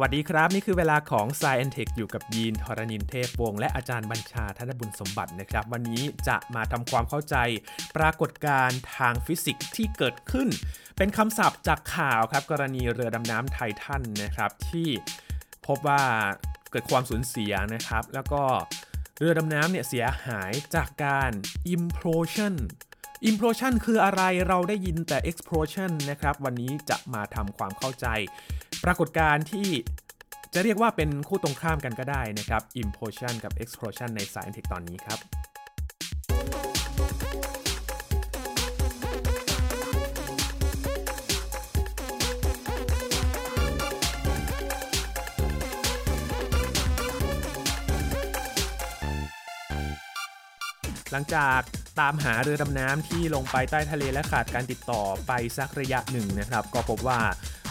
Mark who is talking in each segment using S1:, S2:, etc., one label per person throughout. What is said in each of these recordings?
S1: วัสดีครับ นี่คือเวลาของ s ซ e n t e c h อยู่กับยีนทรณินเทพวงศ์และอาจารย์บัญชาธนบุญสมบัตินะครับ วันนี้จะมาทำความเข้าใจ ปรากฏการณ์ทางฟิสิกส์ที่เกิดขึ้น เป็นคำศัพท์จากข่าวครับ กรณีเรือดำน้ำไททันนะครับ ที่พบว่าเกิดความสูญเสียนะครับ แล้วก็เรือดำน้ำเนี่ยเสียหายจากการ implosion implosion คืออะไรเราได้ยินแต่ explosion นะครับ วันนี้จะมาทำความเข้าใจ ปรากฏการณ์ที่จะเรียกว่าเป็นคู่ตรงข้ามกันก็ได้นะครับ implosion กับ explosion ในสายเทคตอนนี้ครับหลังจาก ตามหาเรือดำน้ำที่ลงไปใต้ทะเลและขาดการติดต่อไปสักระยะหนึ่งนะครับ ก็พบว่า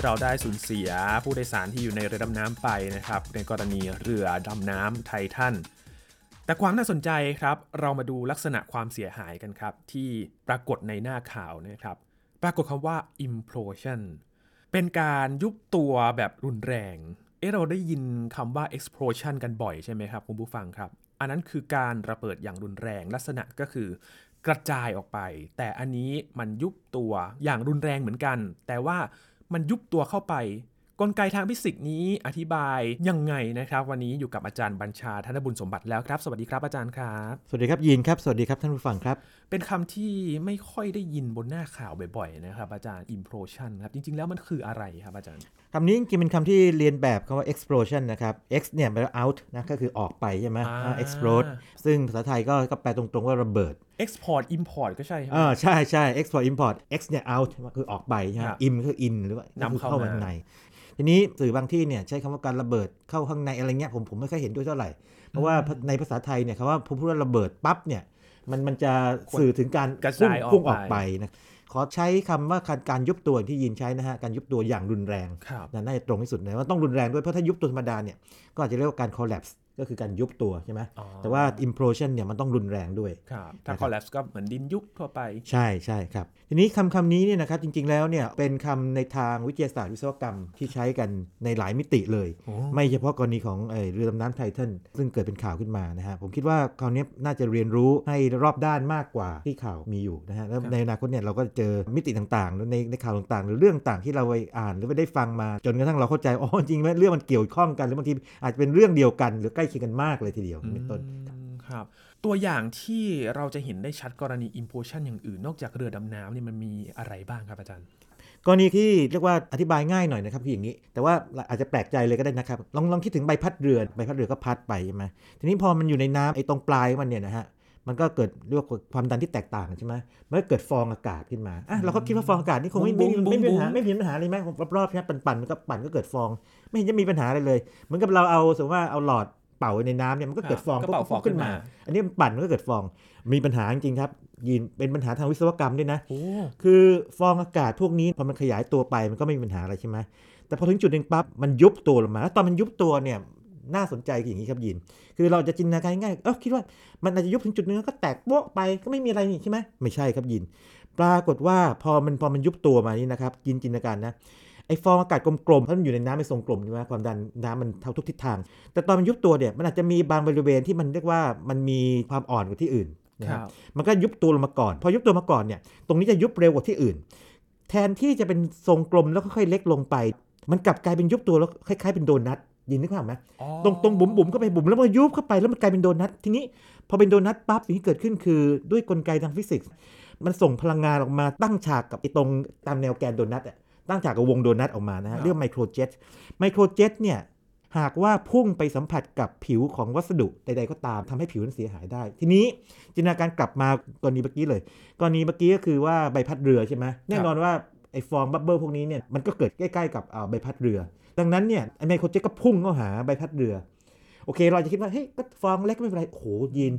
S1: เราได้สูญเสียผู้โดยสารที่อยู่ในเรือดำน้ำไปนะครับ ในกรณีเรือดำน้ำไททันแต่ความน่าสนใจครับ เรามาดูลักษณะความเสียหายกันครับ ที่ปรากฏในหน้าข่าวนะครับ ปรากฏคำว่า implosion เป็นการยุบตัวแบบรุนแรง เอ๊ะเราได้ยินคำว่า explosion กันบ่อยใช่ไหมครับคุณผู้ฟังครับ อันนั้นคือการระเบิดอย่างรุนแรงลักษณะก็คือ กระจายออกไป แต่อันนี้มันยุบตัวอย่างรุนแรงเหมือนกัน แต่ว่ามันยุบตัวเข้าไป กลไกทางฟิสิกส์นี้อธิบายยังไงนะครับ วันนี้อยู่กับอาจารย์บัญชาธนบุญสมบัติแล้วครับ สวัสดีครับอาจารย์ครับ
S2: สวัสดีครับยีนครับ สวัสดีครับท่านผู้ฟังครับ
S1: เป็นคำที่ไม่ค่อยได้ยินบนหน้าข่าวบ่อยๆนะครับอาจารย์ implosion ครับจริงๆ แล้วมันคืออะไรครับอาจารย์
S2: คำนี้จริงๆเป็นคำที่เรียนแบบคำว่า explosion นะครับ x เนี่ยแปลว่า out นะก็คือออกไปใช่ไหม
S1: อ่า
S2: อ่า explode ซึ่งภาษาไทยก็ก็แปลตรงๆว่าระเบิด
S1: export import ก็ใช่ครับ
S2: อ่าใช่ใช่ export import x เนี่ย out คือออกไปใช่ไหม
S1: ครับ
S2: in คือ in หรือว่านำ
S1: เข้า
S2: เข้า
S1: มา
S2: มาข้างใน ทีนี้สื่อบางที่เนี่ยใช้คำว่าการระเบิดเข้าข้างในอะไรเงี้ยผมผมไม่ค่อยเห็นด้วยเท่าไหร่ เพราะว่าในภาษาไทยเนี่ยคำว่าผมพูดว่าระเบิดปั๊บเนี่ยมันมันจะสื่อถึงการ
S1: กระ
S2: พุ่ง
S1: จายออก
S2: พุ่งออก
S1: ไป
S2: ไปนะขอใช้คำว่าการการยุบตัวที่ยินใช้นะฮะการยุบตัวอย่างรุนแรง
S1: ครับ
S2: นะน่าจะตรงที่สุดเลยว่าต้องรุนแรงด้วยเพราะถ้ายุบตัวธรรมดาเนี่ยก็อาจจะเรียกว่าการ collapse ก็คือการยุบตัวใช่ไหม
S1: อ๋อ
S2: แต่ว่า implosion เนี่ยมันต้องรุนแรงด้วย
S1: ครับถ้า
S2: นะครับ
S1: collapse ก็เหมือนดินยุบทั่วไป
S2: ใช่ใช่ครับ ทีนี้คำคำนี้เนี่ยนะครับจริงๆแล้วเนี่ยเป็นคำในทางวิทยาศาสตร์วิศวกรรมที่ใช้กันในหลายมิติเลย
S1: โอ้
S2: ไม่เฉพาะกรณีของเอ่อเรือดำน้ำไททันซึ่งเกิดเป็นข่าวขึ้นมานะฮะผมคิดว่าคราวนี้น่าจะเรียนรู้ให้รอบด้านมากกว่าที่ข่าวมีอยู่นะฮะแล้วในอนาคตเนี่ยเราก็จะเจอมิติต่างๆในในข่าวต่างๆ หรือเรื่องต่างที่เราไปอ่านหรือไปได้ฟังมา จนกระทั่งเราเข้าใจอ๋อจริงไหมเรื่องมันเกี่ยวข้องกันหรือบางทีอาจจะเป็นเรื่องเดียวกันหรือใกล้เคียงกันมากเลยทีเดียวเป็นต้น
S1: อืมครับตัวอย่างที่เราจะเห็นได้ชัดกรณี implosion อย่างอื่น นอกจากเรือดำน้ำเนี่ยมันมีอะไรบ้างครับอาจารย์
S2: กรณีที่เรียกว่าอธิบายง่ายหน่อยนะครับคืออย่างนี้ แต่ว่าอาจจะแปลกใจเลยก็ได้นะครับลองลองคิดถึงใบพัดเรือใบพัดเรือก็พัดไปใช่ไหมทีนี้พอมันอยู่ในน้ำไอ้ตรงปลายมันเนี่ยนะฮะมันก็เกิดเรียกว่าความดันที่แตกต่างกันใช่ไหมมันก็เกิดฟองอากาศขึ้นมาอะเราก็คิดว่าฟองอากาศนี่คงไม่ไม่ไม่ไม่มีปัญหาไม่มีปัญหาอะไรไหมรอบๆใช่ไหมปั่นปั่นๆก็ปั่นก็เกิดฟอง ไม่เห็นจะมีปัญหาอะไรเลย เหมือนกับเราเอาสมมติว่าเอาหลอด เป่าไว้ในน้ำเนี่ยมันก็เกิดฟอง
S1: ก็เป่าฟอง
S2: ขึ้นมา
S1: ขึ้นมา
S2: อันนี้มันปั่นมันก็เกิดฟองมีปัญหาจริงๆครับยินเป็นปัญหาทางวิศวกรรมด้วยนะ
S1: โอ้
S2: คือฟองอากาศพวกนี้พอมันขยายตัวไปมันก็ไม่มีปัญหาอะไรใช่ไหมแต่พอถึงจุดหนึ่งปั๊บมันยุบตัวลงมาแล้วตอนมันยุบตัวเนี่ยน่าสนใจคืออย่างนี้ครับยิน คือเราจะจินตนาการง่ายๆเออคิดว่ามันอาจจะยุบถึงจุดหนึงแล้วก็แตกโป๊ะไปก็ไม่มีอะไรนี่ใช่ไหมไม่ใช่ครับยิน ปรากฏว่าพอมันพอมันยุบตัวมานี่นะครับยินจินตนาการนะ ไอ้ฟองอากาศกลมๆเพราะมันอยู่ในน้ำเป็นทรงกลมใช่ไหมความดันน้ำมันเท่าทุกทิศทาง แต่ตอนมันยุบตัวเนี่ยมันอาจจะมีบางบริเวณที่มันเรียกว่ามันมีความอ่อนกว่าที่อื่นนะ
S1: ค
S2: ค
S1: รั
S2: รับบมันก็ยุบตัวลงมาก่อน พอยุบตัวมาก่อนเนี่ยตรงนี้จะยุบเร็วกว่าที่อื่น แทนที่จะเป็นทรงกลมแล้วค่อยๆเล็กลงไป มันกลับกลายเป็นยุบตัวแล้วคล้ายๆเป็นโดนัทยินนึกภาพไหม
S1: อ๋อ
S2: ตรงตรงบุ๋มบุ๋มๆเข้าไปบุ๋มแล้วมันยุบเข้าไปแล้วมันกลายเป็นโดนัททีนี้พอเป็นโดนัทปั๊บสิ่งที่เกิดขึ้นคือด้วยกลไกทางฟิสิกส์ มันส่งพลังงานออกมาตั้งฉากกับไอ้ตรงตามแนวแกนโดนัทอะ ตั้งฉากกับวงโดนัทออกมานะฮะเรียกว่าไมโครเจ็ตไมโครเจ็ตเนี่ยหากว่าพุ่งไปสัมผัสกับผิวของวัสดุใด ๆ ก็ตามทำให้ผิวนั้นเสียหายได้ ทีนี้จินตนาการกลับมากรณีเมื่อกี้เลยกรณีเมื่อกี้ก็คือว่าใบพัดเรือใช่ไหมแน่นอนว่าไอ้ฟองบับเบิลพวกนี้เนี่ยมันก็เกิดใกล้ ๆ กับอ่าใบพัดเรือ ดังนั้นเนี่ยไอ้ไมโครเจ็ตก็พุ่งเข้าหาใบพัดเรือ โอเค เราจะคิดว่าเฮ้ยก็ฟองเล็กไม่เป็นไรโอ้โหยีน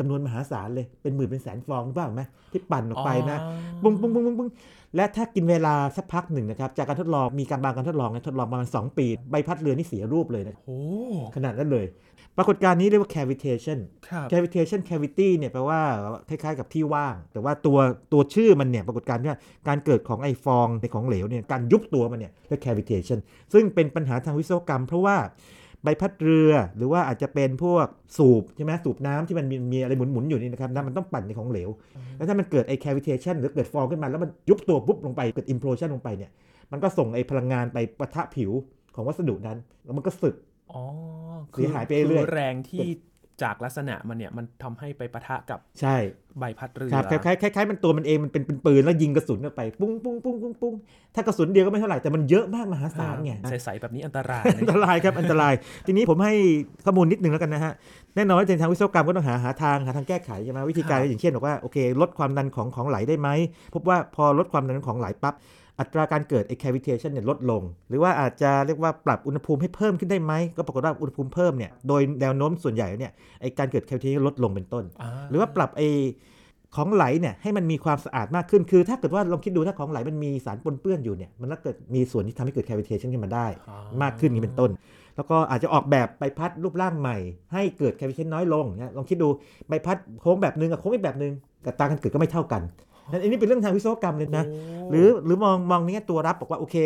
S2: จำนวนมหาศาลเลยเป็นหมื่นเป็นแสนฟองหรือเปล่าไหมที่ปั่นออกไปนะ
S1: อ๋อ
S2: ปุ้งปุ้งปุ้งปุ้งปุ้งและถ้ากินเวลาสักพักหนึ่งนะครับจากการทดลองมีการบางการทดลองเนี่ยทดลองประมาณ2ปี ใบพัดเรือนี่เสียรูปเลยนะ
S1: โอ้
S2: ขนาดนั้นเลย ปรากฏการณ์นี้เรียกว่า cavitation
S1: ครับ
S2: cavitation cavity เนี่ยแปลว่าคล้ายๆกับที่ว่าง แต่ว่าตัวตัวชื่อมันเนี่ยปรากฏการณ์เนี่ยการเกิดของไอฟองในของเหลวเนี่ยการยุบตัวมันเนี่ยเรียก cavitation ซึ่งเป็นปัญหาทางวิศวกรรม เพราะว่า ใบพัดเรือ หรือว่าอาจจะเป็นพวกสูบใช่ไหมสูบน้ำที่มันมีมีอะไรหมุนๆอยู่นี่นะครับน้ำมันต้องปั่นในของเหลว แล้วถ้ามันเกิดไอ้ cavitation หรือเกิดฟองขึ้นมาแล้วมันยุบตัวปุ๊บลงไปเกิด implosion ลงไปเนี่ยมันก็ส่งไอ้พลังงานไปปะทะผิวของวัสดุนั้น แล้วมันก็สึก
S1: อ๋อ
S2: เสียหายไปเรื่อย
S1: คือแรงที่ จากลักษณะมันเนี่ยมันทำให้ไปปะทะกับ
S2: ใช่
S1: ใบพัดเรือ
S2: ครับคล้ายๆคล้ายๆมันตัวมันเองมันเป็นเป็นปืนแล้วยิงกระสุนเข้าไปปุ้งปุ้งปุ้งปุ้งปุ้งถ้ากระสุนเดียวก็ไม่เท่าไหร่แต่มันเยอะมากมหาศาลไง
S1: ใสๆแบบนี้อันตราย
S2: อันตรายครับอันตราย ทีนี้ผมให้ข้อมูลนิดนึงแล้วกันนะฮะแน่นอนว่าในทางวิศวกรรมก็ต้องหาหาทางหาทางแก้ไขใช่ไหมวิธีการ
S1: ครับ
S2: อย่างเช่นบอกว่าโอเค ลดความดันของของไหลได้ไหมพบว่าพอลดความดันของไหลปั๊บ อัตราการเกิดไอ้ cavitation เนี่ยลดลง หรือว่าอาจจะเรียกว่าปรับอุณหภูมิให้เพิ่มขึ้นได้ไหม ก็ปรากฏว่าอุณหภูมิเพิ่มเนี่ยโดยแนวโน้มส่วนใหญ่เนี่ยไอ้การเกิด cavitation ลดลงเป็นต้น หรือว่าปรับไอ้ของไหลเนี่ยให้มันมีความสะอาดมากขึ้น คือถ้าเกิดว่าลองคิดดูถ้าของไหลมันมีสารปนเปื้อนอยู่เนี่ยมันก็เกิดมีส่วนที่ทำให้เกิด cavitation ขึ้นมาได้
S1: อ๋อ
S2: มากขึ้นนี้เป็นต้น แล้วก็อาจจะออกแบบใบพัดรูปร่างใหม่ ให้เกิด cavitation น้อยลงเนี่ยลองคิดดูใบพัดโค้งแบบนึงกับโค้งอีกแบบนึงกับตาการเกิดก็ไม่เท่ากัน นั่นอันนี้เป็นเรื่องทางวิศวกรรมเลยนะ หรือหรือมองมองในแง่ตัวรับบอกว่าโอเค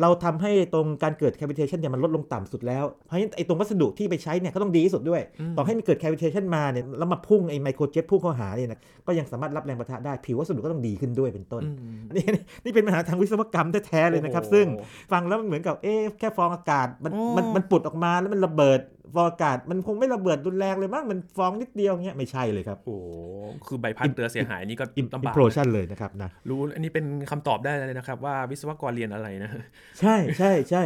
S2: เราทำให้ตรงการเกิด cavitation เนี่ยมันลดลงต่ำสุดแล้วเพราะฉะนั้นไอ้ตรงวัสดุที่ไปใช้เนี่ยก็ต้องดีที่สุดด้วย
S1: อืม
S2: ต่อให้มันเกิด cavitation มาเนี่ยแล้วมาพุ่งไอ้ไมโครเจ็ตพุ่งเข้าหาเนี่ยนะก็ยังสามารถรับแรงประทะได้ผิววัสดุก็ต้องดีขึ้นด้วยเป็นต้น
S1: อืม
S2: นี่นี่เป็นปัญหาทางวิศวกรรมแท้ๆเลยนะครับ
S1: โอ้โห
S2: ซึ่งฟังแล้วมันเหมือนกับเอ๊ะแค่ฟองอากาศมัน
S1: โอ้
S2: มันมันปุดออกมาแล้วมันระเบิด ฟองอากาศมันคงไม่ระเบิดรุนแรงเลยมั้งมันฟองนิดเดียวเงี้ยไม่ใช่เลยครับ
S1: โอ้คือใบพัดเรือเสียหายนี่ก็
S2: อิม
S1: ลำบาก
S2: โพรชันเลยนะครับนะ
S1: รู้อันนี้เป็นคำตอบได้เลยนะครับ ว่าวิศวกรเรียนอะไรนะ
S2: ใช่ใช่ใช่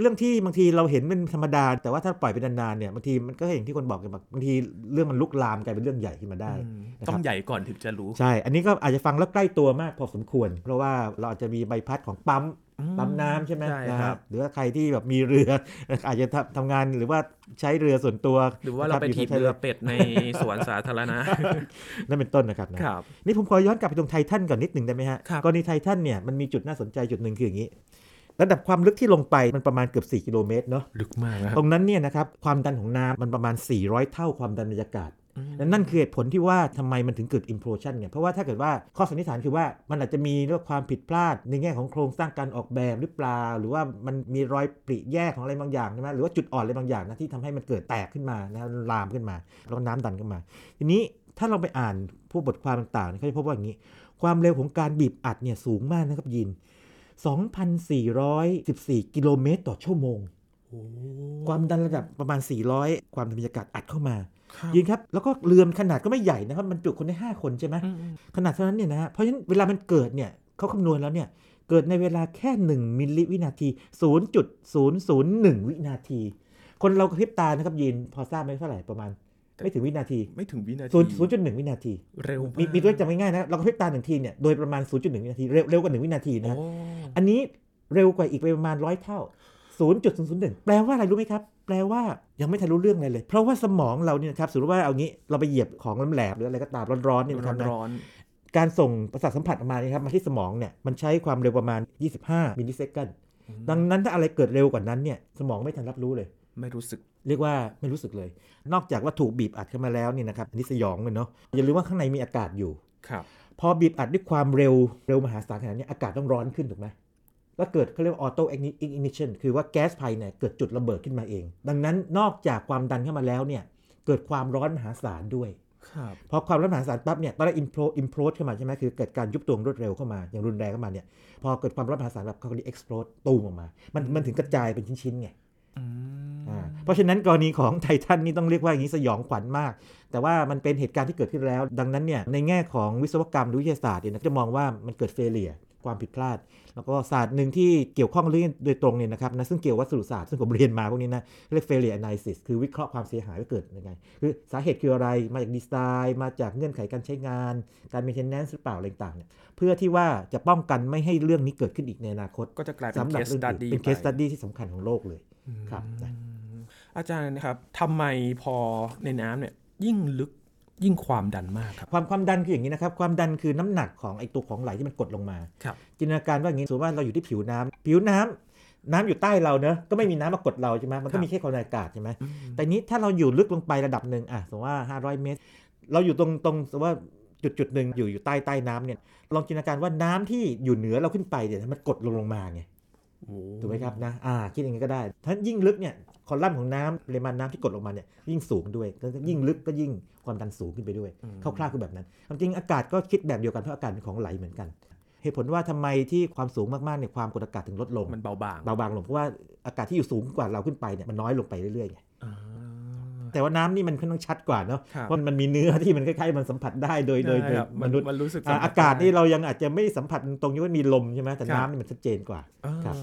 S2: เรื่องที่บางทีเราเห็นเป็นธรรมดา แต่ว่าถ้าปล่อยไปนานๆเนี่ยบางทีมันก็อย่างที่คนบอกกันบางทีเรื่องมันลุกลามกลายเป็นเรื่องใหญ่ขึ้นมาได้
S1: อืม
S2: นะครับ
S1: ต้องใหญ่ก่อนถึงจะรู้
S2: ใช่ อันนี้ก็อาจจะฟังแล้วใกล้ตัวมากพอสมควร เพราะว่าเราอาจจะมีใบพัดของปั๊ม
S1: อืม
S2: ปั๊มน้ำใช่ไหม
S1: ใช่
S2: นะ
S1: ค
S2: ค
S1: รั
S2: รับบหรือว่าใครที่แบบมีเรือ อาจจะทำทำงานหรือว่าใช้เรือส่วนตัว
S1: หรือว่าเราไป
S2: นะค
S1: ถีบ
S2: ยู่ใช้
S1: เรือเป็ดในสวนสาธารณะ
S2: นั่นเป็นต้นนะครับนะครับนี่ผมขอย้อนกลับไปตรงไททันก่อนนิดหนึ่งได้ไหมฮะ
S1: ครับ
S2: กรณีไททันเนี่ยมันมีจุดน่าสนใจจุดหนึ่งคืออย่างนี้ระดับความลึกที่ลงไปมันประมาณเกือบ 4 กิโลเมตรเนาะ
S1: ลึกมากนะค
S2: ต
S1: รับ
S2: รงนั้นเนี่ยนะครับความดันของน้ำมันประมาณ 400 เท่าความดันบรรยากาศ
S1: อืม
S2: และ นั่นคือเหตุผลที่ว่าทำไมมันถึงเกิด implosion เนี่ยเพราะว่าถ้าเกิดว่าข้อสันนิษฐานคือว่ามันอาจจะมีเรื่องความผิดพลาดในแง่ของโครงสร้างการออกแบบหรือเปล่า หรือว่ามันมีรอยปริแยกของอะไรบางอย่างใช่ไหมหรือว่าจุดอ่อนอะไรบางอย่างนะที่ทำให้มันเกิดแตกขึ้นมานะลามขึ้นมา แล้วก็น้ำดันขึ้นมา ทีนี้ถ้าเราไปอ่านพวกบทความต่างๆเนี่ยเขาจะพบว่าอย่างนี้ ความเร็วของการบีบอัดเนี่ยสูงมากนะครับยิน 2,414 กิโลเมตรต่อชั่วโมง
S1: โอ้
S2: ความดันระดับประมาณ 400 ความดันบรรยากาศอัดเข้ามา
S1: ครับ
S2: ยินครับ แล้วก็เรือมขนาดก็ไม่ใหญ่นะครับ มันจุคนได้ 5 คนใช่ไหม
S1: อืมอืม
S2: ขนาดเท่านั้นเนี่ยนะฮะเพราะฉะนั้นเวลามันเกิดเนี่ยเขาคำนวณแล้วเนี่ยเกิดในเวลาแค่ 1 มิลลิวินาที 0.001 วินาที คนเรากระพริบตานะครับยินพอทราบไหมเท่าไหร่ประมาณ ไม่ถึงวินาที
S1: ไม่ถึงวินาที
S2: 0 0.1วินาที
S1: เร็ว
S2: มีมีตัวเลขจำง่ายๆนะเรากระพริบตาหนึ่งทีเนี่ยโดยประมาณ 0.1 วินาทีเร็วเร็วกว่า 1 วินาทีนะ
S1: โอ้
S2: อันนี้เร็วกว่าอีกไปประมาณร้อยเท่า 0.001 แปลว่าอะไรรู้ไหมครับ แปลว่ายังไม่ทันรู้เรื่องอะไรเลย เพราะว่าสมองเราเนี่ยนะครับสมมติว่าเอางี้เราไปเหยียบของแหลมๆหรืออะไรก็ตามร้อนๆเนี่ยนะครับนะ
S1: ร้อน
S2: การส่งประสาทสัมผัสออกมาเนี่ยครับมาที่สมองเนี่ยมันใช้ความเร็วประมาณ 25 millisecond ดังนั้นถ้าอะไรเกิดเร็วกว่านั้นเนี่ยสมองไม่ทันรับรู้เลย
S1: ๆไม่รู้สึก
S2: เรียกว่าไม่รู้สึกเลย นอกจากว่าถูกบีบอัดเข้ามาแล้วเนี่ยนะครับอันนี้สยองเลยเนาะอย่าลืมว่าข้างในมีอากาศอยู่
S1: ครับ
S2: พอบีบอัดด้วยความเร็วเร็วมหาศาลขนาดนี้อากาศต้องร้อนขึ้นถูกไหม แล้วเกิดเขาเรียกว่าออโต้ ignition คือว่าแก๊สภายในเกิดจุดระเบิดขึ้นมาเอง ดังนั้นนอกจากความดันเข้ามาแล้วเนี่ยเกิดความร้อนมหาศาลด้วย
S1: ครับ
S2: พอความร้อนมหาศาลปั๊บเนี่ยตอนแรก implode implode เข้ามาใช่ไหมคือเกิดการยุบตัวรวดเร็วเข้ามาอย่างรุนแรงเข้ามาเนี่ยพอเกิดความร้อนมหาศาลแบบเขาเรียก explode ตูมออกมา มันมันถึงกระจายเป็นชิ้นๆไง
S1: อืม
S2: อ่าเพราะฉะนั้นกรณีของไททันนี่ต้องเรียกว่าอย่างนี้สยองขวัญมาก แต่ว่ามันเป็นเหตุการณ์ที่เกิดขึ้นแล้ว ดังนั้นเนี่ยในแง่ของวิศวกรรมหรือวิทยาศาสตร์เนี่ยนะจะมองว่ามันเกิดเฟลเลีย ความผิดพลาด แล้วก็ศาสตร์หนึ่งที่เกี่ยวข้องเรื่องโดยตรงเนี่ยนะครับนะซึ่งเกี่ยววัสดุศาสตร์ซึ่งผมเรียนมาพวกนี้นะเรียก failure analysis คือวิเคราะห์ความเสียหายว่าเกิดยังไงคือสาเหตุคืออะไรมาจากดีไซน์มาจากเงื่อนไขการใช้งาน การ maintenance หรือเปล่าอะไรต่างๆเนี่ยเพื่อที่ว่าจะป้องกันไม่ให้เรื่องนี้เกิดขึ้นอีกในอนาคต
S1: ก็จะกลายเป็น
S2: สำหรับ
S1: case
S2: เรื่องอื่น
S1: study
S2: เป็น
S1: ไป
S2: case study ที่สำคัญของโลกเลยครับนะ
S1: อาจารย์นะครับทำไมพอในน้ำเนี่ยยิ่งลึก ยิ่งความดันมากครับ
S2: ความความดันคืออย่างนี้นะครับ ความดันคือน้ำหนักของไอตัวของไหลที่มันกดลงมา
S1: ครับ
S2: จินตนาการว่าอย่างนี้สมมติว่าเราอยู่ที่ผิวน้ำผิวน้ำน้ำอยู่ใต้เราเนอะก็ไม่มีน้ำมากดเราใช่ไหมมัน
S1: ครั
S2: ก็
S1: บ
S2: มีแค่ความดันอากาศใช่ไหม
S1: อืม
S2: แต่นี้ถ้าเราอยู่ลึกลงไประดับหนึ่งอะสมมติว่า 500 เมตร เราอยู่ตรงตรงสมมติว่าจุดจุดหนึ่งอยู่อยู่ใต้ใต้น้ำเนี่ยลองจินตนาการว่าน้ำที่อยู่เหนือเราขึ้นไปเนี่ยมันกดลงลงมาไง
S1: โอ้
S2: ถูกไหมครับนะอ่าคิดอย่างนี้ก็ได้ ถ้ายิ่งลึกเนี่ยคอลัมน์ของน้ำปริมาณน้ำที่กดลงมาเนี่ยยิ่งสูงด้วยก็ยิ่งลึกก็ยิ่งความดันสูงขึ้นไปด้วยคร่าวๆคือแบบนั้นความจริงอากาศก็คิดแบบเดียวกันเพราะอากาศเป็นของไหลเหมือนกันเหตุผลว่าทำไมที่ความสูงมากๆเนี่ยความกดอากาศถึงลดลง
S1: มันเบาบาง
S2: เบาบางลงเพราะว่าอากาศที่อยู่สูงกว่าเราขึ้นไปเนี่ยมันน้อยลงไปเรื่อยๆไง
S1: อ่า
S2: แต่ว่าน้ำนี่มันค่อนข้างชัดกว่าเนาะ
S1: ครับ
S2: เพราะมันมีเนื้อที่มันคล้ายๆมันสัมผัสได้โดยโดยโดย
S1: ใช่ครับ
S2: มนุษย์
S1: มันรู้สึก
S2: อ่า
S1: สัมผัส
S2: อากาศนี่
S1: ได้
S2: เรายังอาจจะไม่สัมผัสตรงที่ว่ามีลมใช่ไหมแต่
S1: ครับ
S2: น้ำนี่มันชัดเจนกว่า
S1: อ่า
S2: ครับ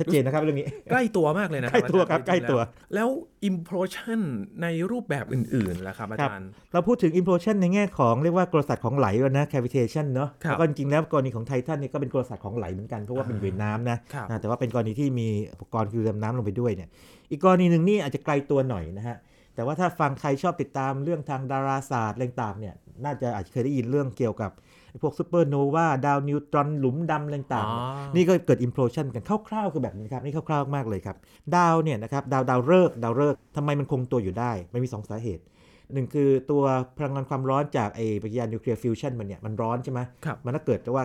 S2: ชัดเจนนะครับเรื่องนี้
S1: ใกล้ตัวมากเลยนะ
S2: ใกล้ตัวครับ
S1: อาจาย์
S2: ใกล้ตัว
S1: แล้ว implosion ในรูปแบบอื่นๆล่ะครับอา
S2: ครับ
S1: จารย์
S2: เราพูดถึง implosion ในแง่ของเรียกว่ากรดสัตว์ของไหลแล้วนะ cavitation เนาะ
S1: ครับ
S2: แล้วก็จริงๆแล้วกรณีของไททันนี่ก็เป็นกรดสัตว์ของไหลเหมือนกัน เพราะว่าเป็น
S1: อ่า
S2: เวนน้ำนะครับอ่าแต่ว่าเป็นกรณีที่มีอุปกรณ์คือดำน้ำลงไปด้วยเนี่ยอีกกรณีหนึ่งนี่อาจจะไกลตัวหน่อยนะฮะ แต่ว่าถ้าฟังใครชอบติดตามเรื่องทางดาราศาสตร์อะไรต่างๆเนี่ยน่าจะอาจจะเคยได้ยินเรื่องเกี่ยวกับไอ้พวกซูเปอร์โนวาดาวนิวตรอนหลุมดำอะไรต่างๆเนี่ย
S1: อ๋อ
S2: นี่ก็เกิด implosion กันคร่าวๆคือแบบนี้ครับ นี่คร่าวๆมากเลยครับ ดาวเนี่ยนะครับดาวดาวฤกษ์ดาวฤกษ์ทำไมมันคงตัวอยู่ได้ มันมี 2 สาเหตุหนึ่งคือตัวพลังงานความร้อนจากไอ้ปฏิกิริยานิวเคลียร์ฟิวชันมันเนี่ยมันร้อนใช่ไหม
S1: ครับ
S2: มันก็เกิดแต่ว่า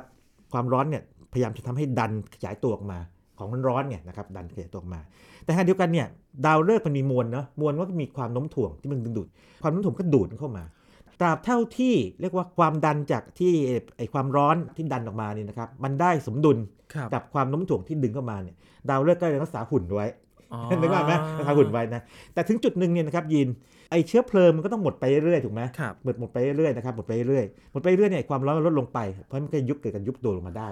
S2: ความร้อนเนี่ยพยายามจะทำให้ดันขยายตัวออกมา ของมันร้อนไงนะครับดันขยายตัวออกมา แต่ขณะเดียวกันเนี่ยดาวฤกษ์มันมีมวลเนาะมวลก็มีความโน้มถ่วงที่มันดึงดูด ความโน้มถ่วงก็ดูดมันเข้ามาตราบเท่าที่เรียกว่าความดันจากที่ไอ้ความร้อนที่ดันออกมานี่นะครับมันได้สมดุล
S1: ครับ
S2: กับความโน้มถ่วงที่ดึงเข้ามาเนี่ยดาวฤกษ์ก็เลยรักษาหุ่นไว้
S1: อ๋อ
S2: นึกว่าพไหมรักษาหุ่นไว้นะ แต่ถึงจุดหนึ่งเนี่ยนะครับยิน ไอเชื้อเพลิงมันก็ต้องหมดไปเรื่อยๆถูกไหม
S1: ครับ
S2: หมดหมดไปเรื่อยๆนะครับหมดไปเรื่อยๆหมดไปเรื่อยเนี่ยความร้อนมันลดลงไป เพราะมันก็ยุบเกิดการยุบตัวลงมาได้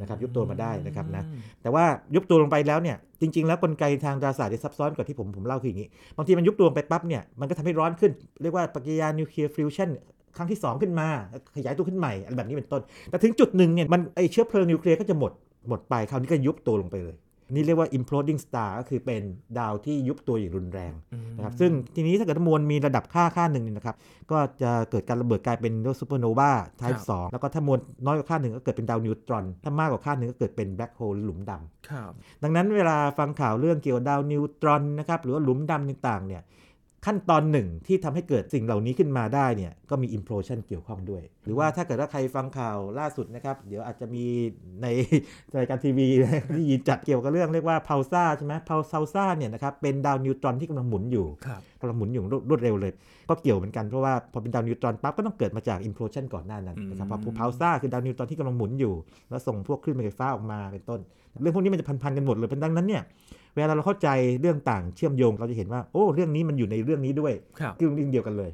S2: นะครับยุบตัวมาได้นะครับนะแต่ว่ายุบตัวลงไปแล้วเนี่ยจริง ๆ แล้วกลไกทางดาราศาสตร์ที่ซับซ้อนกว่าที่ผมผมเล่าคืออย่างนี้บางทีมันยุบตัวลงไปปั๊บเนี่ยมันก็ทำให้ร้อนขึ้น เรียกว่าปฏิกิริยานิวเคลียร์ฟิวชันครั้งที่ 2 ขึ้นมา ขยายตัวขึ้นใหม่อะไรแบบนี้เป็นต้น แต่ถึงจุดหนึ่งเนี่ยมันไอเชื้อเพลิงนิวเคลียร์ก็จะหมดหมดไปคราวนี้ก็ยุบตัวลงไปเลย นี่เรียกว่า imploding star ก็คือเป็นดาวที่ยุบตัวอย่างรุนแรงนะครับซึ่งทีนี้ถ้าเกิดมวลมีระดับค่าค่าหนึ่งเนี่ยนะครับก็จะเกิดการระเบิดกลายเป็นซูเปอร์โนวา type สอง
S1: ครับ
S2: แล้วก็ถ้ามวลน้อยกว่าค่าหนึ่งก็เกิดเป็นดาวนิวตรอน ถ้ามากกว่าค่าหนึ่งก็เกิดเป็น black hole หลุมดำ
S1: ครับ
S2: ดังนั้นเวลาฟังข่าวเรื่องเกี่ยวกับดาวนิวตรอนนะครับหรือว่าหลุมดำต่างๆเนี่ย ขั้นตอนหนึ่งที่ทำให้เกิดสิ่งเหล่านี้ขึ้นมาได้เนี่ยก็มี implosion เกี่ยวข้องด้วย หรือว่าถ้าเกิดว่าใครฟังข่าวล่าสุดนะครับ เดี๋ยวอาจจะมีในรายการทีวีที่ยินจัดเกี่ยวกับเรื่องเรียกว่า pulsar ใช่ไหม pulsar เนี่ยนะครับเป็นดาวนิวตรอนที่กำลังหมุนอยู่
S1: ครับ
S2: กำลังหมุนอยู่รวดเร็วเลย ก็เกี่ยวเหมือนกันเพราะว่าพอเป็นดาวนิวตรอนปั๊บก็ต้องเกิดมาจาก implosion ก่อนหน้านั้นนะครับเพราะพาวซ่าคือดาวนิวตรอนที่กำลังหมุนอยู่ แล้วส่งพวกคลื่นไฟฟ้าออกมาเป็นต้น เรื่องพวกนี้มันจะพันๆกันหมดเลยเป็นดังนั้นเนี่ยเวลาเราเข้าใจเรื่องต่างเชื่อมโยงเราจะเห็นว่าโอ้เรื่องนี้มันอยู่ในเรื่องนี้ด้วย
S1: ครับ
S2: คือเรื่องเดียวกันเลย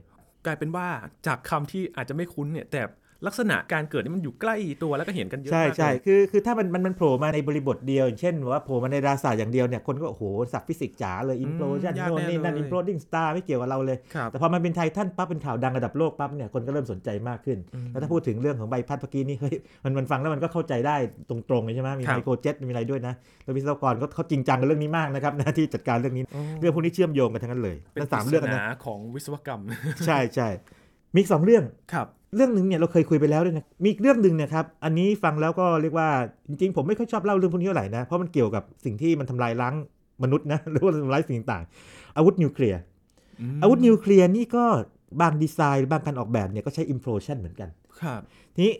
S1: กลายเป็นว่าจากคำที่อาจจะไม่คุ้นเนี่ยแต่ ลักษณะการเกิดนี่มันอยู่ใกล้ตัวแล้วก็เห็นกันเยอะ
S2: ใช่
S1: มาก
S2: ใช่
S1: เลย
S2: คือคือถ้ามันมันมันโผล่มาในบริบทเดียวอย่างเช่นว่าโผล่มาในดาราศาสตร์อย่างเดียวเนี่ยคนก็โอ้โหศัพท์ฟิสิกส์จ๋าเลย implosion
S1: ยาก
S2: โน่น
S1: แน่
S2: นี่นั่น
S1: เลย
S2: imploding star ไม่เกี่ยวกับเราเลย
S1: ครับ
S2: แต่พอมันเป็นไททันปั๊บเป็นข่าวดังระดับโลกปั๊บเนี่ยคนก็เริ่มสนใจมากขึ้น แล้วถ้าพูดถึงเรื่องของใบพัดเมื่อกี้นี่เฮ้ยมันมันฟังแล้วมันก็เข้าใจได้ตรงๆเลยใช่ไหมมี
S1: ครับ
S2: ไมโครเจ็ตมีอะไรด้วยนะแล้ววิศวกรก็เขาจริงจังกับเรื่องนี้มากนะครับนะที่จัดการเรื่องนี้
S1: อ๋อ
S2: เรื่องพวกนี้เชื่อมโยงกันทั้งนั้นเลย
S1: เป็น
S2: ทั้งสามเรื่อง
S1: ป
S2: นะ
S1: ริศนาของวิศวกรรม
S2: ใช่ใช่มีอีกสองเรื่อง
S1: ครับ
S2: เรื่องหนึ่งเนี่ยเราเคยคุยไปแล้วด้วยนะมีอีกเรื่องหนึ่งเนะครับ อันนี้ฟังแล้วก็เรียกว่าจริงๆ ผมไม่ค่อยชอบเล่าเรื่องพวกนี้เท่าไหร่นะ เพราะมันเกี่ยวกับสิ่งที่มันทำลายล้างมนุษย์นะหรือว่าทำลายสิ่งต่างๆอาวุธนิวเคลียร์อาวุธนิวเคลียร์นี่ก็บางดีไซน์บางการออกแบบเนี่ยก็ใช้ implosion เหมือนกัน
S1: ครับ
S2: ทีนี้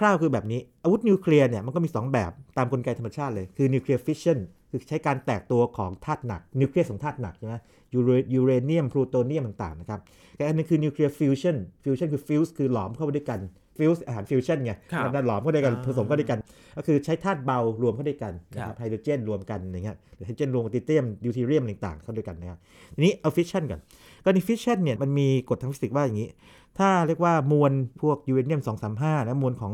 S2: คร่าวๆคือแบบนี้อาวุธนิวเคลียร์เนี่ยมันก็มี 2 แบบตามกลไกธรรมชาติเลยคือนิวเคลียร์ฟิชชัน คือใช้การแตกตัวของธาตุหนัก นิวเคลียสของธาตุหนักใช่ไหมยูเรยูเรเนียมพลูโตเนียมต่างๆนะครับแต่อันนึงคือนิวเคลียร์ฟิวชันฟิวชันคือฟิวส์คือหลอมเข้าไปด้วยกันฟิวส์อาหารฟิวชันไง
S1: ครับ
S2: แล้วหลอมเข้าด้วยกัน
S1: อ่า
S2: ผสมเข้าด้วยกัน ก็คือใช้ธาตุเบารวมเข้าด้วยกันนะค
S1: ครั
S2: รับบไฮโดรเจนรวมกันอย่างเงี้ยหรือไฮโดรเจนรวมกับทริเทียมดิวทีเรียมต่างๆเข้าด้วยกันนะครับทีนี้เอาฟิชชันก่อนกรณีฟิชชันเนี่ยมันมีกฎทางฟิสิกส์ว่าอย่างนี้ ถ้าเรียกว่ามวลพวกยูเรเนียม235 และมวลของ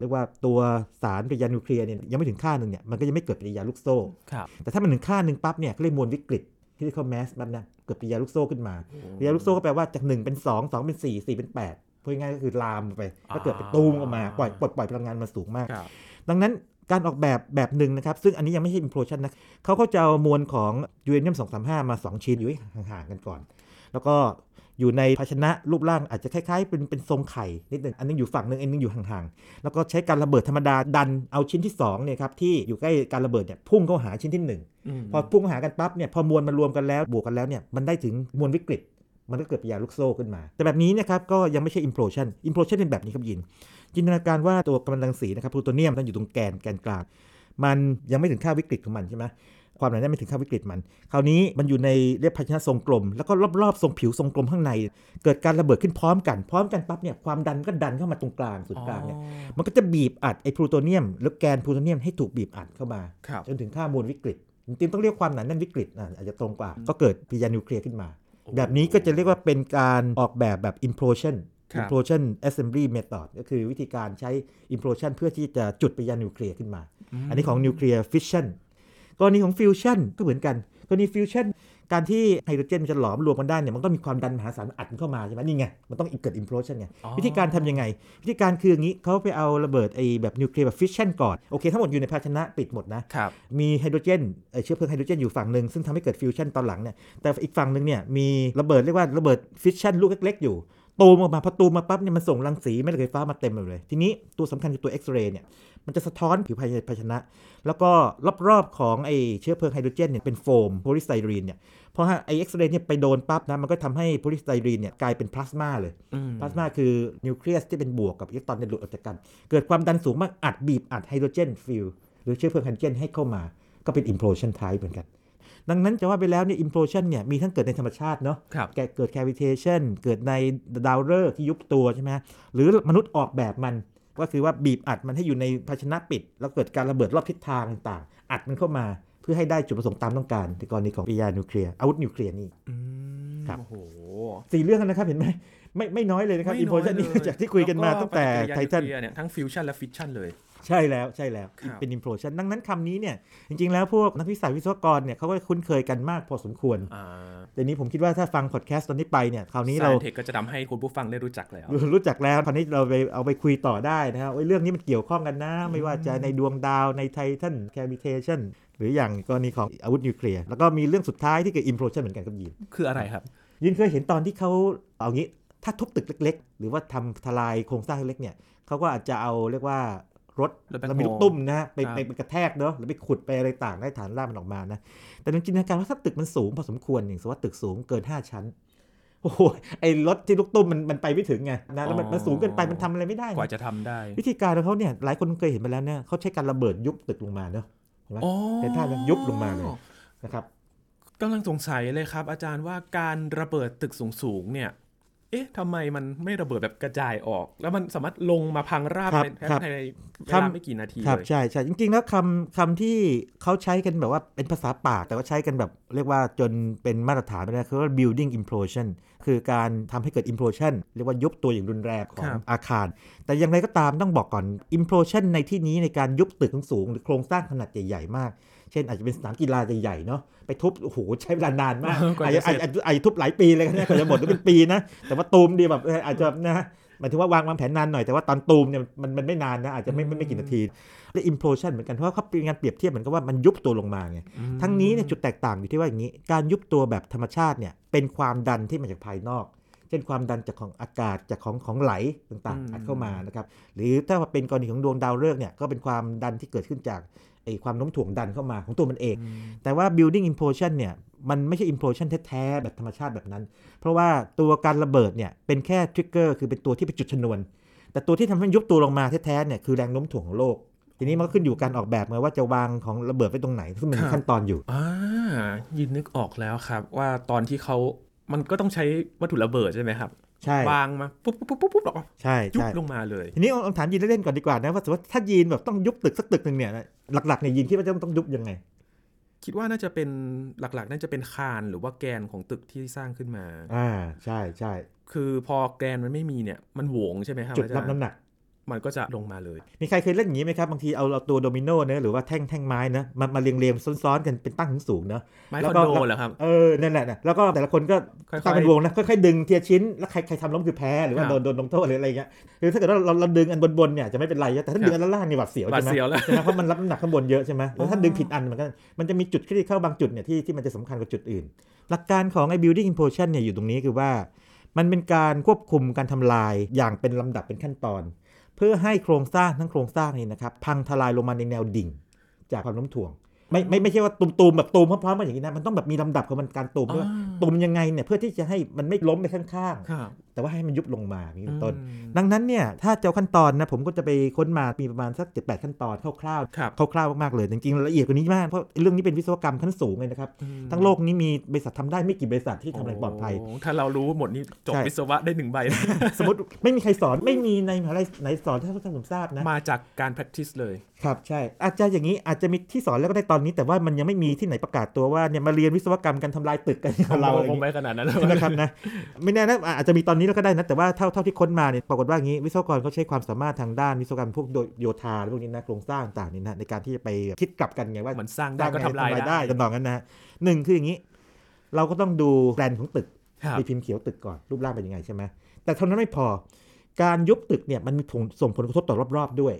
S2: เรียกว่าตัวสารปฏิกิริยานิวเคลียร์เนี่ยยังไม่ถึงค่าหนึ่งเนี่ยมันก็จะไม่เกิดปฏิกิริยาลูกโซ่
S1: ครับ
S2: แต่ถ้ามันถึงค่าหนึ่งปั๊บเนี่ยก็เรียกมวลวิกฤตที่เรียกว่า mass ปั๊บนะเกิดปฏิกิริยาลูกโซ่ขึ้นมาปฏิกิริยาลูกโซ่ก็แปลว่าจาก 1 เป็น 2 2 เป็น 4 4 เป็น 8พูดง่ายๆก็คือลามไปก็เกิดเป็นตูมออกมาปล่อยปลดปล่อยพลังงานมาสูงมาก
S1: ครับ
S2: ดังนั้นการออกแบบแบบหนึ่งนะครับ ซึ่งอันนี้ยังไม่ใช่ implosion นะเขาก็จะเอามวลของยูเรเนียม235 มา 2 ชิ้นอยู่ให้ห่างๆกันก่อน แล้วก็ อยู่ในภาชนะรูปร่างอาจจะคล้ายๆ เป็นเป็นทรงไข่นิดหนึ่งอันนึงอยู่ฝั่งหนึ่งอันนึงอยู่ห่างๆ แล้วก็ใช้การระเบิดธรรมดาดันเอาชิ้นที่2เนี่ยครับที่อยู่ใกล้การระเบิดเนี่ยพุ่งเข้าหาชิ้นที่หนึ่ง
S1: ม
S2: พอพุ่งเข้าหากันปั๊บเนี่ยพอมวลมันรวมกันแล้วบวกกันแล้วเนี่ยมันได้ถึงมวลวิกฤตมันก็เกิดปฏิกิริยาลูกโซ่ขึ้นมา แต่แบบนี้เนะครับก็ยังไม่ใช่ implosion implosion เป็นแบบนี้ครับยิน จินตนาการว่าตัวกัมมันตรังสีนะครับพลูโตเนียมตั้งอยู่ตรงแกนแกนกลาง มันยังไม่ถึงค่าวิกฤตของมันใช่ไหม ความหนาแน่นไม่ถึงค่าวิกฤตมัน คราวนี้มันอยู่ในเรียกภาชนะทรงกลม แล้วก็รอบๆทรงผิวทรงกลมข้างใน เกิดการระเบิดขึ้นพร้อมกัน พร้อมกันปั๊บเนี่ยความดันก็ดันเข้ามาตรงกลางศูนย์กลางเนี่ย
S1: อ๋อ
S2: มันก็จะบีบอัดไอ้พลูโตเนียมหรือแกนพลูโตเนียมให้ถูกบีบอัดเข้ามา
S1: ครับ
S2: จนถึงค่ามวลวิกฤตจริงๆต้องเรียกความหนาแน่นวิกฤตอะอาจจะตรงกว่า ก็เกิดปฏิกิริยานิวเคลียร์ขึ้นมา แบบนี้ก็จะเรียกว่าเป็นการออกแบบแบบ implosion
S1: ครับ
S2: implosion assembly method ก็คือวิธีการใช้ implosion เพื่อที่จะจุดปฏิกิริยานิวเคลียร์ขึ้นมา อันนี้ของ nuclear fission กรณีของ fusion ก็เหมือนกันกรณี fusion การที่ไฮโดรเจนมันจะหลอมรวมกันได้เนี่ยมันต้องมีความดันมหาศาลอัดเข้ามาใช่ไหมนี่ไง มันต้องเกิด implosion ไง
S1: อ๋อ
S2: วิธีการทำยังไง วิธีการคืออย่างนี้เขาไปเอาระเบิดไอ้แบบนิวเคลียร์แบบ fission ก่อน โอเค ทั้งหมดอยู่ในภาชนะปิดหมดนะ
S1: ครับ
S2: มีไฮโดรเจนเอ่อเชื้อเพลิงไฮโดรเจนอยู่ฝั่งหนึ่งซึ่งทำให้เกิดฟิวชั่นตอนหลังเนี่ยแต่อีกฝั่งหนึ่งเนี่ยมีระเบิดเรียกว่าระเบิดฟิชชั่นลูกเล็ก ๆ อยู่ ตูมออกมาพอตูมมาปั๊บเนี่ยมันส่งรังสีแม่เหล็กไฟฟ้ามาเต็มเลย ทีนี้ตัวสำคัญคือตัวเอ็กซเรย์เนี่ยมันจะสะท้อนผิวภายในภาชนะ แล้วก็รอบๆของไอเชื้อเพลิงไฮโดรเจนเนี่ยเป็นโฟมโพลิสไตรีนเนี่ยเพราะไอเอ็กซเรย์เนี่ยไปโดนปั๊บนะมันก็ทำให้โพลิสไตรีนเนี่ยกลายเป็นพลาสมาเลย
S1: อืม
S2: พลาสมาคือนิวเคลียสที่เป็นบวกกับอิเล็กตรอนเนี่ยหลุดออกจากกัน เกิดความดันสูงมากอัดบีบอัด hydrogen fuel หรือเชื้อเพลิงไฮโดรเจนให้เข้ามาก็เป็น implosion type เหมือนกัน ดังนั้นจะว่าไปแล้วเนี่ย implosion เนี่ยมีทั้งเกิดในธรรมชาติเนาะ
S1: ครับ
S2: แกเกิด cavitation เกิดในดาวฤกษ์ที่ยุบตัวใช่ไหมหรือมนุษย์ออกแบบมันก็คือว่าบีบอัดมันให้อยู่ในภาชนะปิด แล้วเกิดการระเบิดรอบทิศทางต่างๆอัดมันเข้ามาเพื่อให้ได้จุดประสงค์ตามต้องการในกรณีของปฏิกิริยานิวเคลียร์อาวุธนิวเคลียร์นี่
S1: อืม
S2: ครับ
S1: โอ้โห
S2: สี่เรื่องนะครับเห็นไหมไม่ไม่น้อยเลยนะครับ
S1: ไม่น้อย
S2: implosion นี่
S1: เลย
S2: จากที่คุยกันมา
S1: แล้ว
S2: ตั้งแต่ไททันปฏิ
S1: กิริยา
S2: นิ
S1: วเคลียร์เนี่ยทั้งฟิวชั่นและฟิชชั่นเลย
S2: ใช่แล้วใช่แล้ว
S1: ครับ
S2: เป็น implosion ดังนั้นคำนี้เนี่ย จริง ๆ แล้วพวกนักวิทย์วิศวกรเนี่ยเขาก็คุ้นเคยกันมากพอสมควร
S1: อ่า
S2: แต่นี้ผมคิดว่าถ้าฟังพอดแคสต์ตอนนี้ไปเนี่ยคราวนี้เรา
S1: เทคก็จะทำให้คุณผู้ฟังได้รู้จักแล้ว
S2: รู้จักแล้วคราวนี้เราไปเอาไปคุยต่อได้นะครับว่าเรื่องนี้มันเกี่ยวข้องกันนะ ไม่ว่าจะในดวงดาวในไททัน cavitation หรืออย่างกรณีของอาวุธนิวเคลียร์แล้วก็มีเรื่องสุดท้ายที่เกิด implosion เหมือนกันครับยิน
S1: คืออะไรครับ
S2: ยินเคยเห็นตอนที่เขาเอางี้ถ้าทุบตึกเล็ก ๆ หรือว่าทำทลายโครงสร้างเล็กๆเนี่ยเขาก็อาจจะเอาเรียกว่า รถ
S1: รถแบ็ค
S2: แล้วมี
S1: โฮ
S2: ลูกตุ้มนะฮะไป
S1: ครับ
S2: ไปไปกระแทกเนาะหรือไปขุดไปอะไรต่างได้ฐานรากมันออกมานะ แต่ในจินตนาการว่าถ้าตึกมันสูงพอสมควรอย่างสมมติว่าตึกสูงเกิน 5 ชั้นโอ้โหไอ้รถที่ลูกตุ้มมันมันไปไม่ถึงไงนะแล้วมันมันสูงเกินไปมันทำอะไรไม่ได้
S1: ก
S2: ไง
S1: ว่าจะทำได้
S2: วิธีการของเขาเนี่ยหลายคนเคยเห็นมาแล้วเนี่ยเขาใช้การระเบิดยุบตึกลงมาเนาะเห็นไหม
S1: อ๋อ
S2: เป็นท่านั้นยุบลงมาเลยนะครับ
S1: กำลังสงสัยเลยครับ อาจารย์ว่าการระเบิดตึกสูงๆเนี่ย เอ๊ะทำไมมันไม่ระเบิดแบบกระจายออก แล้วมันสามารถลงมาพังราบ
S2: ครับ
S1: ใน
S2: ครับ
S1: ภายในเว
S2: ครับ
S1: ลาไม่กี่นาที
S2: ครับ
S1: เลย
S2: ใช่ใช่จริง ๆ แล้วคำคำที่เขาใช้กันแบบว่าเป็นภาษาปาก แต่ว่าใช้กันแบบเรียกว่าจนเป็นมาตรฐานไปแล้วคือว่า building implosion คือการทำให้เกิด implosion เรียกว่ายุบตัวอย่างรุนแรงของ
S1: ครับ
S2: อาคาร แต่อย่างไรก็ตามต้องบอกก่อน implosion ในที่นี้ในการยุบตึกสูงๆหรือโครงสร้างขนาดใหญ่ ๆ มาก เช่นอาจจะเป็นสนามกีฬาใหญ่ๆเนาะไปทุบโอ้โหใช้เวลานานมาก
S1: กว่า
S2: อาจ
S1: จะ
S2: จะ
S1: เสร็จ
S2: อาจจะอาจจะทุบหลายปีเลยก็ได้กว่าจะหมดก็เป็นปีนะแต่ว่าตูมดีแบบเอออาจจะนะหมายถึงว่าวางวางแผนนานหน่อยแต่ว่าตอนตูมเนี่ยมันมันไม่นานนะอาจจะไม่ไม่ไม่กี่นาทีและ implosion เหมือนกันเพราะว่าเขาเป็นการเปรียบเทียบเหมือนกับว่ามันยุบตัวลงมาไง
S1: อืม
S2: ทั้งนี้เนี่ยจุดแตกต่างอยู่ที่ว่าอย่างนี้ การยุบตัวแบบธรรมชาติเนี่ยเป็นความดันที่มาจากภายนอกเช่นความดันจากของอากาศจากของของไหลต่าง
S1: อืม
S2: ๆอัดเข้ามานะครับหรือถ้าว่าเป็นกรณีของดวงดาวฤกษ์เนี่ยก็เป็นความดันที่เกิดขึ้นจาก ไอความโน้มถ่วงดันเข้ามาของตัวมันเอง
S1: อืม
S2: แต่ว่า building implosion เนี่ยมันไม่ใช่ implosion แท้ๆแบบธรรมชาติแบบนั้น เพราะว่าตัวการระเบิดเนี่ยเป็นแค่ trigger คือเป็นตัวที่เป็นจุดชนวน แต่ตัวที่ทำให้ยุบตัวลงมาแท้ๆเนี่ยคือแรงโน้มถ่วงของโลกทีนี้มันก็ขึ้นอยู่การออกแบบไงว่าจะวางของระเบิดไว้ตรงไหนซึ่งมันมี
S1: ครับ
S2: ขั้นตอนอยู่
S1: อ่ายินนึกออกแล้วครับ ว่าตอนที่เขามันก็ต้องใช้วัตถุระเบิดใช่ไหมครับ
S2: ใช่
S1: วางมาปุ๊บปุ๊บปุ๊บปุ๊บปุ๊บแล้วก็
S2: ใช่
S1: ยุบ
S2: ใช่
S1: ลงมาเลย
S2: ทีนี้เอาถามยีนเล่นๆก่อนดีกว่านะว่าสมมติว่าถ้ายีนแบบต้องยุบตึกสักตึกหนึ่งเนี่ยหลักๆเนี่ยยีนคิดว่าจะต้องยุบยังไง
S1: คิดว่าน่าจะเป็นหลักๆ น่าจะเป็นคานหรือว่าแกนของตึกที่สร้างขึ้นมา
S2: อ่าใช่ใช่
S1: คือพอแกนมันไม่มีเนี่ยมันโหวงใช่ไหมครับ
S2: จุด
S1: อาจา
S2: รั
S1: ร
S2: บ
S1: ย์
S2: น้ำหนัก
S1: มันก็จะลงมาเลย
S2: มีใครเคยเล่นอย่างนี้ไหมครับ บางทีเอาเอาตัวโดมิโนเนะหรือว่าแท่งแท่งไม้นะมามาเรียงเรียงๆซ้อนๆกันเป็นตั้งสูงๆเนอะ
S1: ไม้
S2: แล้
S1: ควอน
S2: ก็
S1: โดเหรอครับ
S2: เออนั่นแหละนะแล้วก็แต่ละคนก็
S1: ค่อยๆ
S2: ตั้งเป็นวงนะค่อยๆดึงเทียชิ้นแล้วใครใครทำล้มคือแพ้หรือว่า
S1: ครับ
S2: โดนโดนลงโทษหรืออะไรเงี้ยคือถ้าเกิดว่าเราเราดึงอันบนๆเนี่ยจะไม่เป็นไรแต่ถ้าดึงอันล่างๆนี่หวาดเสียว
S1: หวา
S2: ใช่
S1: ด
S2: ไหม
S1: เสียวแล้ว
S2: ใช่ไหมเพราะมันรับน้ำหนักข้างบนเยอะใช่ไหมแล้วถ้า
S1: อ๋อ
S2: ดึงผิดอันมันก็มันจะมีจุดที่เข้าบางจุดเนี่ยที่ที่มันจะสำคัญกว่าจุดอื่น หลักการของไอ้ building implosion เนี่ยอยู่ตรงนี้คือว่ามันเป็นการควบคุมการทำลายอย่างเป็นลำดับเป็นขั้นตอน เพื่อให้โครงสร้างทั้งโครงสร้างนี้นะครับพังทลายลงมาในแนวดิ่ง จากความโน้มถ่วง ไม่ไม่ไม่ใช่ว่าตูมๆแบบตูมพร้อมๆมาอย่างนี้นะมันต้องแบบมีลำดับของมันการตูมด้วยว่าตูมยังไงเนี่ยเพื่อที่จะให้มันไม่ล้มไปข้างๆ
S1: ครับ
S2: แต่ว่าให้มันยุบลงมาอย่างนี้เป็นต้น
S1: อืม
S2: ดังนั้นเนี่ยถ้าเจ้าขั้นตอนนะผมก็จะไปค้นมามีประมาณสัก7 8ขั้นตอนคร่าว
S1: ครับ
S2: ๆคร่าวๆมากๆเลยจริงๆละเอียดกว่านี้มากเพราะเรื่องนี้เป็นวิศวกรรมขั้นสูงเลยนะครับ
S1: อืม
S2: ทั้งโลกนี้มีบริษัททำได้ไม่กี่บริษัทที่ทำอะไรปลอดภัย
S1: โถ้าเรารู้หมดนี่จบ
S2: ใช่
S1: วิศวะได้หนึ่งใบ
S2: สมมติไม่มีใครสอนไม่มีในมหาลัยไหนสอนถ้าท่านผมทราบนะ
S1: มาจากการ practice เลย
S2: ครับใช่ อาจจะอย่างนี้อาจจะมีที่สอนแล้วก็ได้ตอนนี้ แต่ว่ามันยังไม่มีที่ไหนประกาศตัวว่าเนี่ยมาเรียนวิศวกรรมกันทำลายตึกกันกับเราอะไรอย่าง
S1: คง
S2: นี้
S1: ไม่ขนาดนั้น
S2: นะครับนะไม่แน่นะอาจจะมีตอนนี้แล้วก็ได้นะแต่ว่าเท่าเท่าที่ค้นมาเนี่ยปรากฏว่าอย่างนี้วิศวกรเขาใช้ความสามารถทางด้านวิศวกรรมพวกโดยโยธาพวกนี้นะโครงสร้างต่างๆนี่นะในการที่จะไปคิดกลับกันไงว่า
S1: เหมือนสร้างได้ก็ทำลายได้
S2: ได้จำลองกันนะฮะหนึ่งคืออย่างนี้ เราก็ต้องดูแปลนของตึก
S1: ครับ
S2: มีพิมพ์เขียวตึกก่อนรูปร่างเป็นยังไงใช่ไหมแต่เท่านั้นไม่พอ การยุบตึกเนี่ยมันมีผลส่งผลกระทบต่อรอบๆด้วย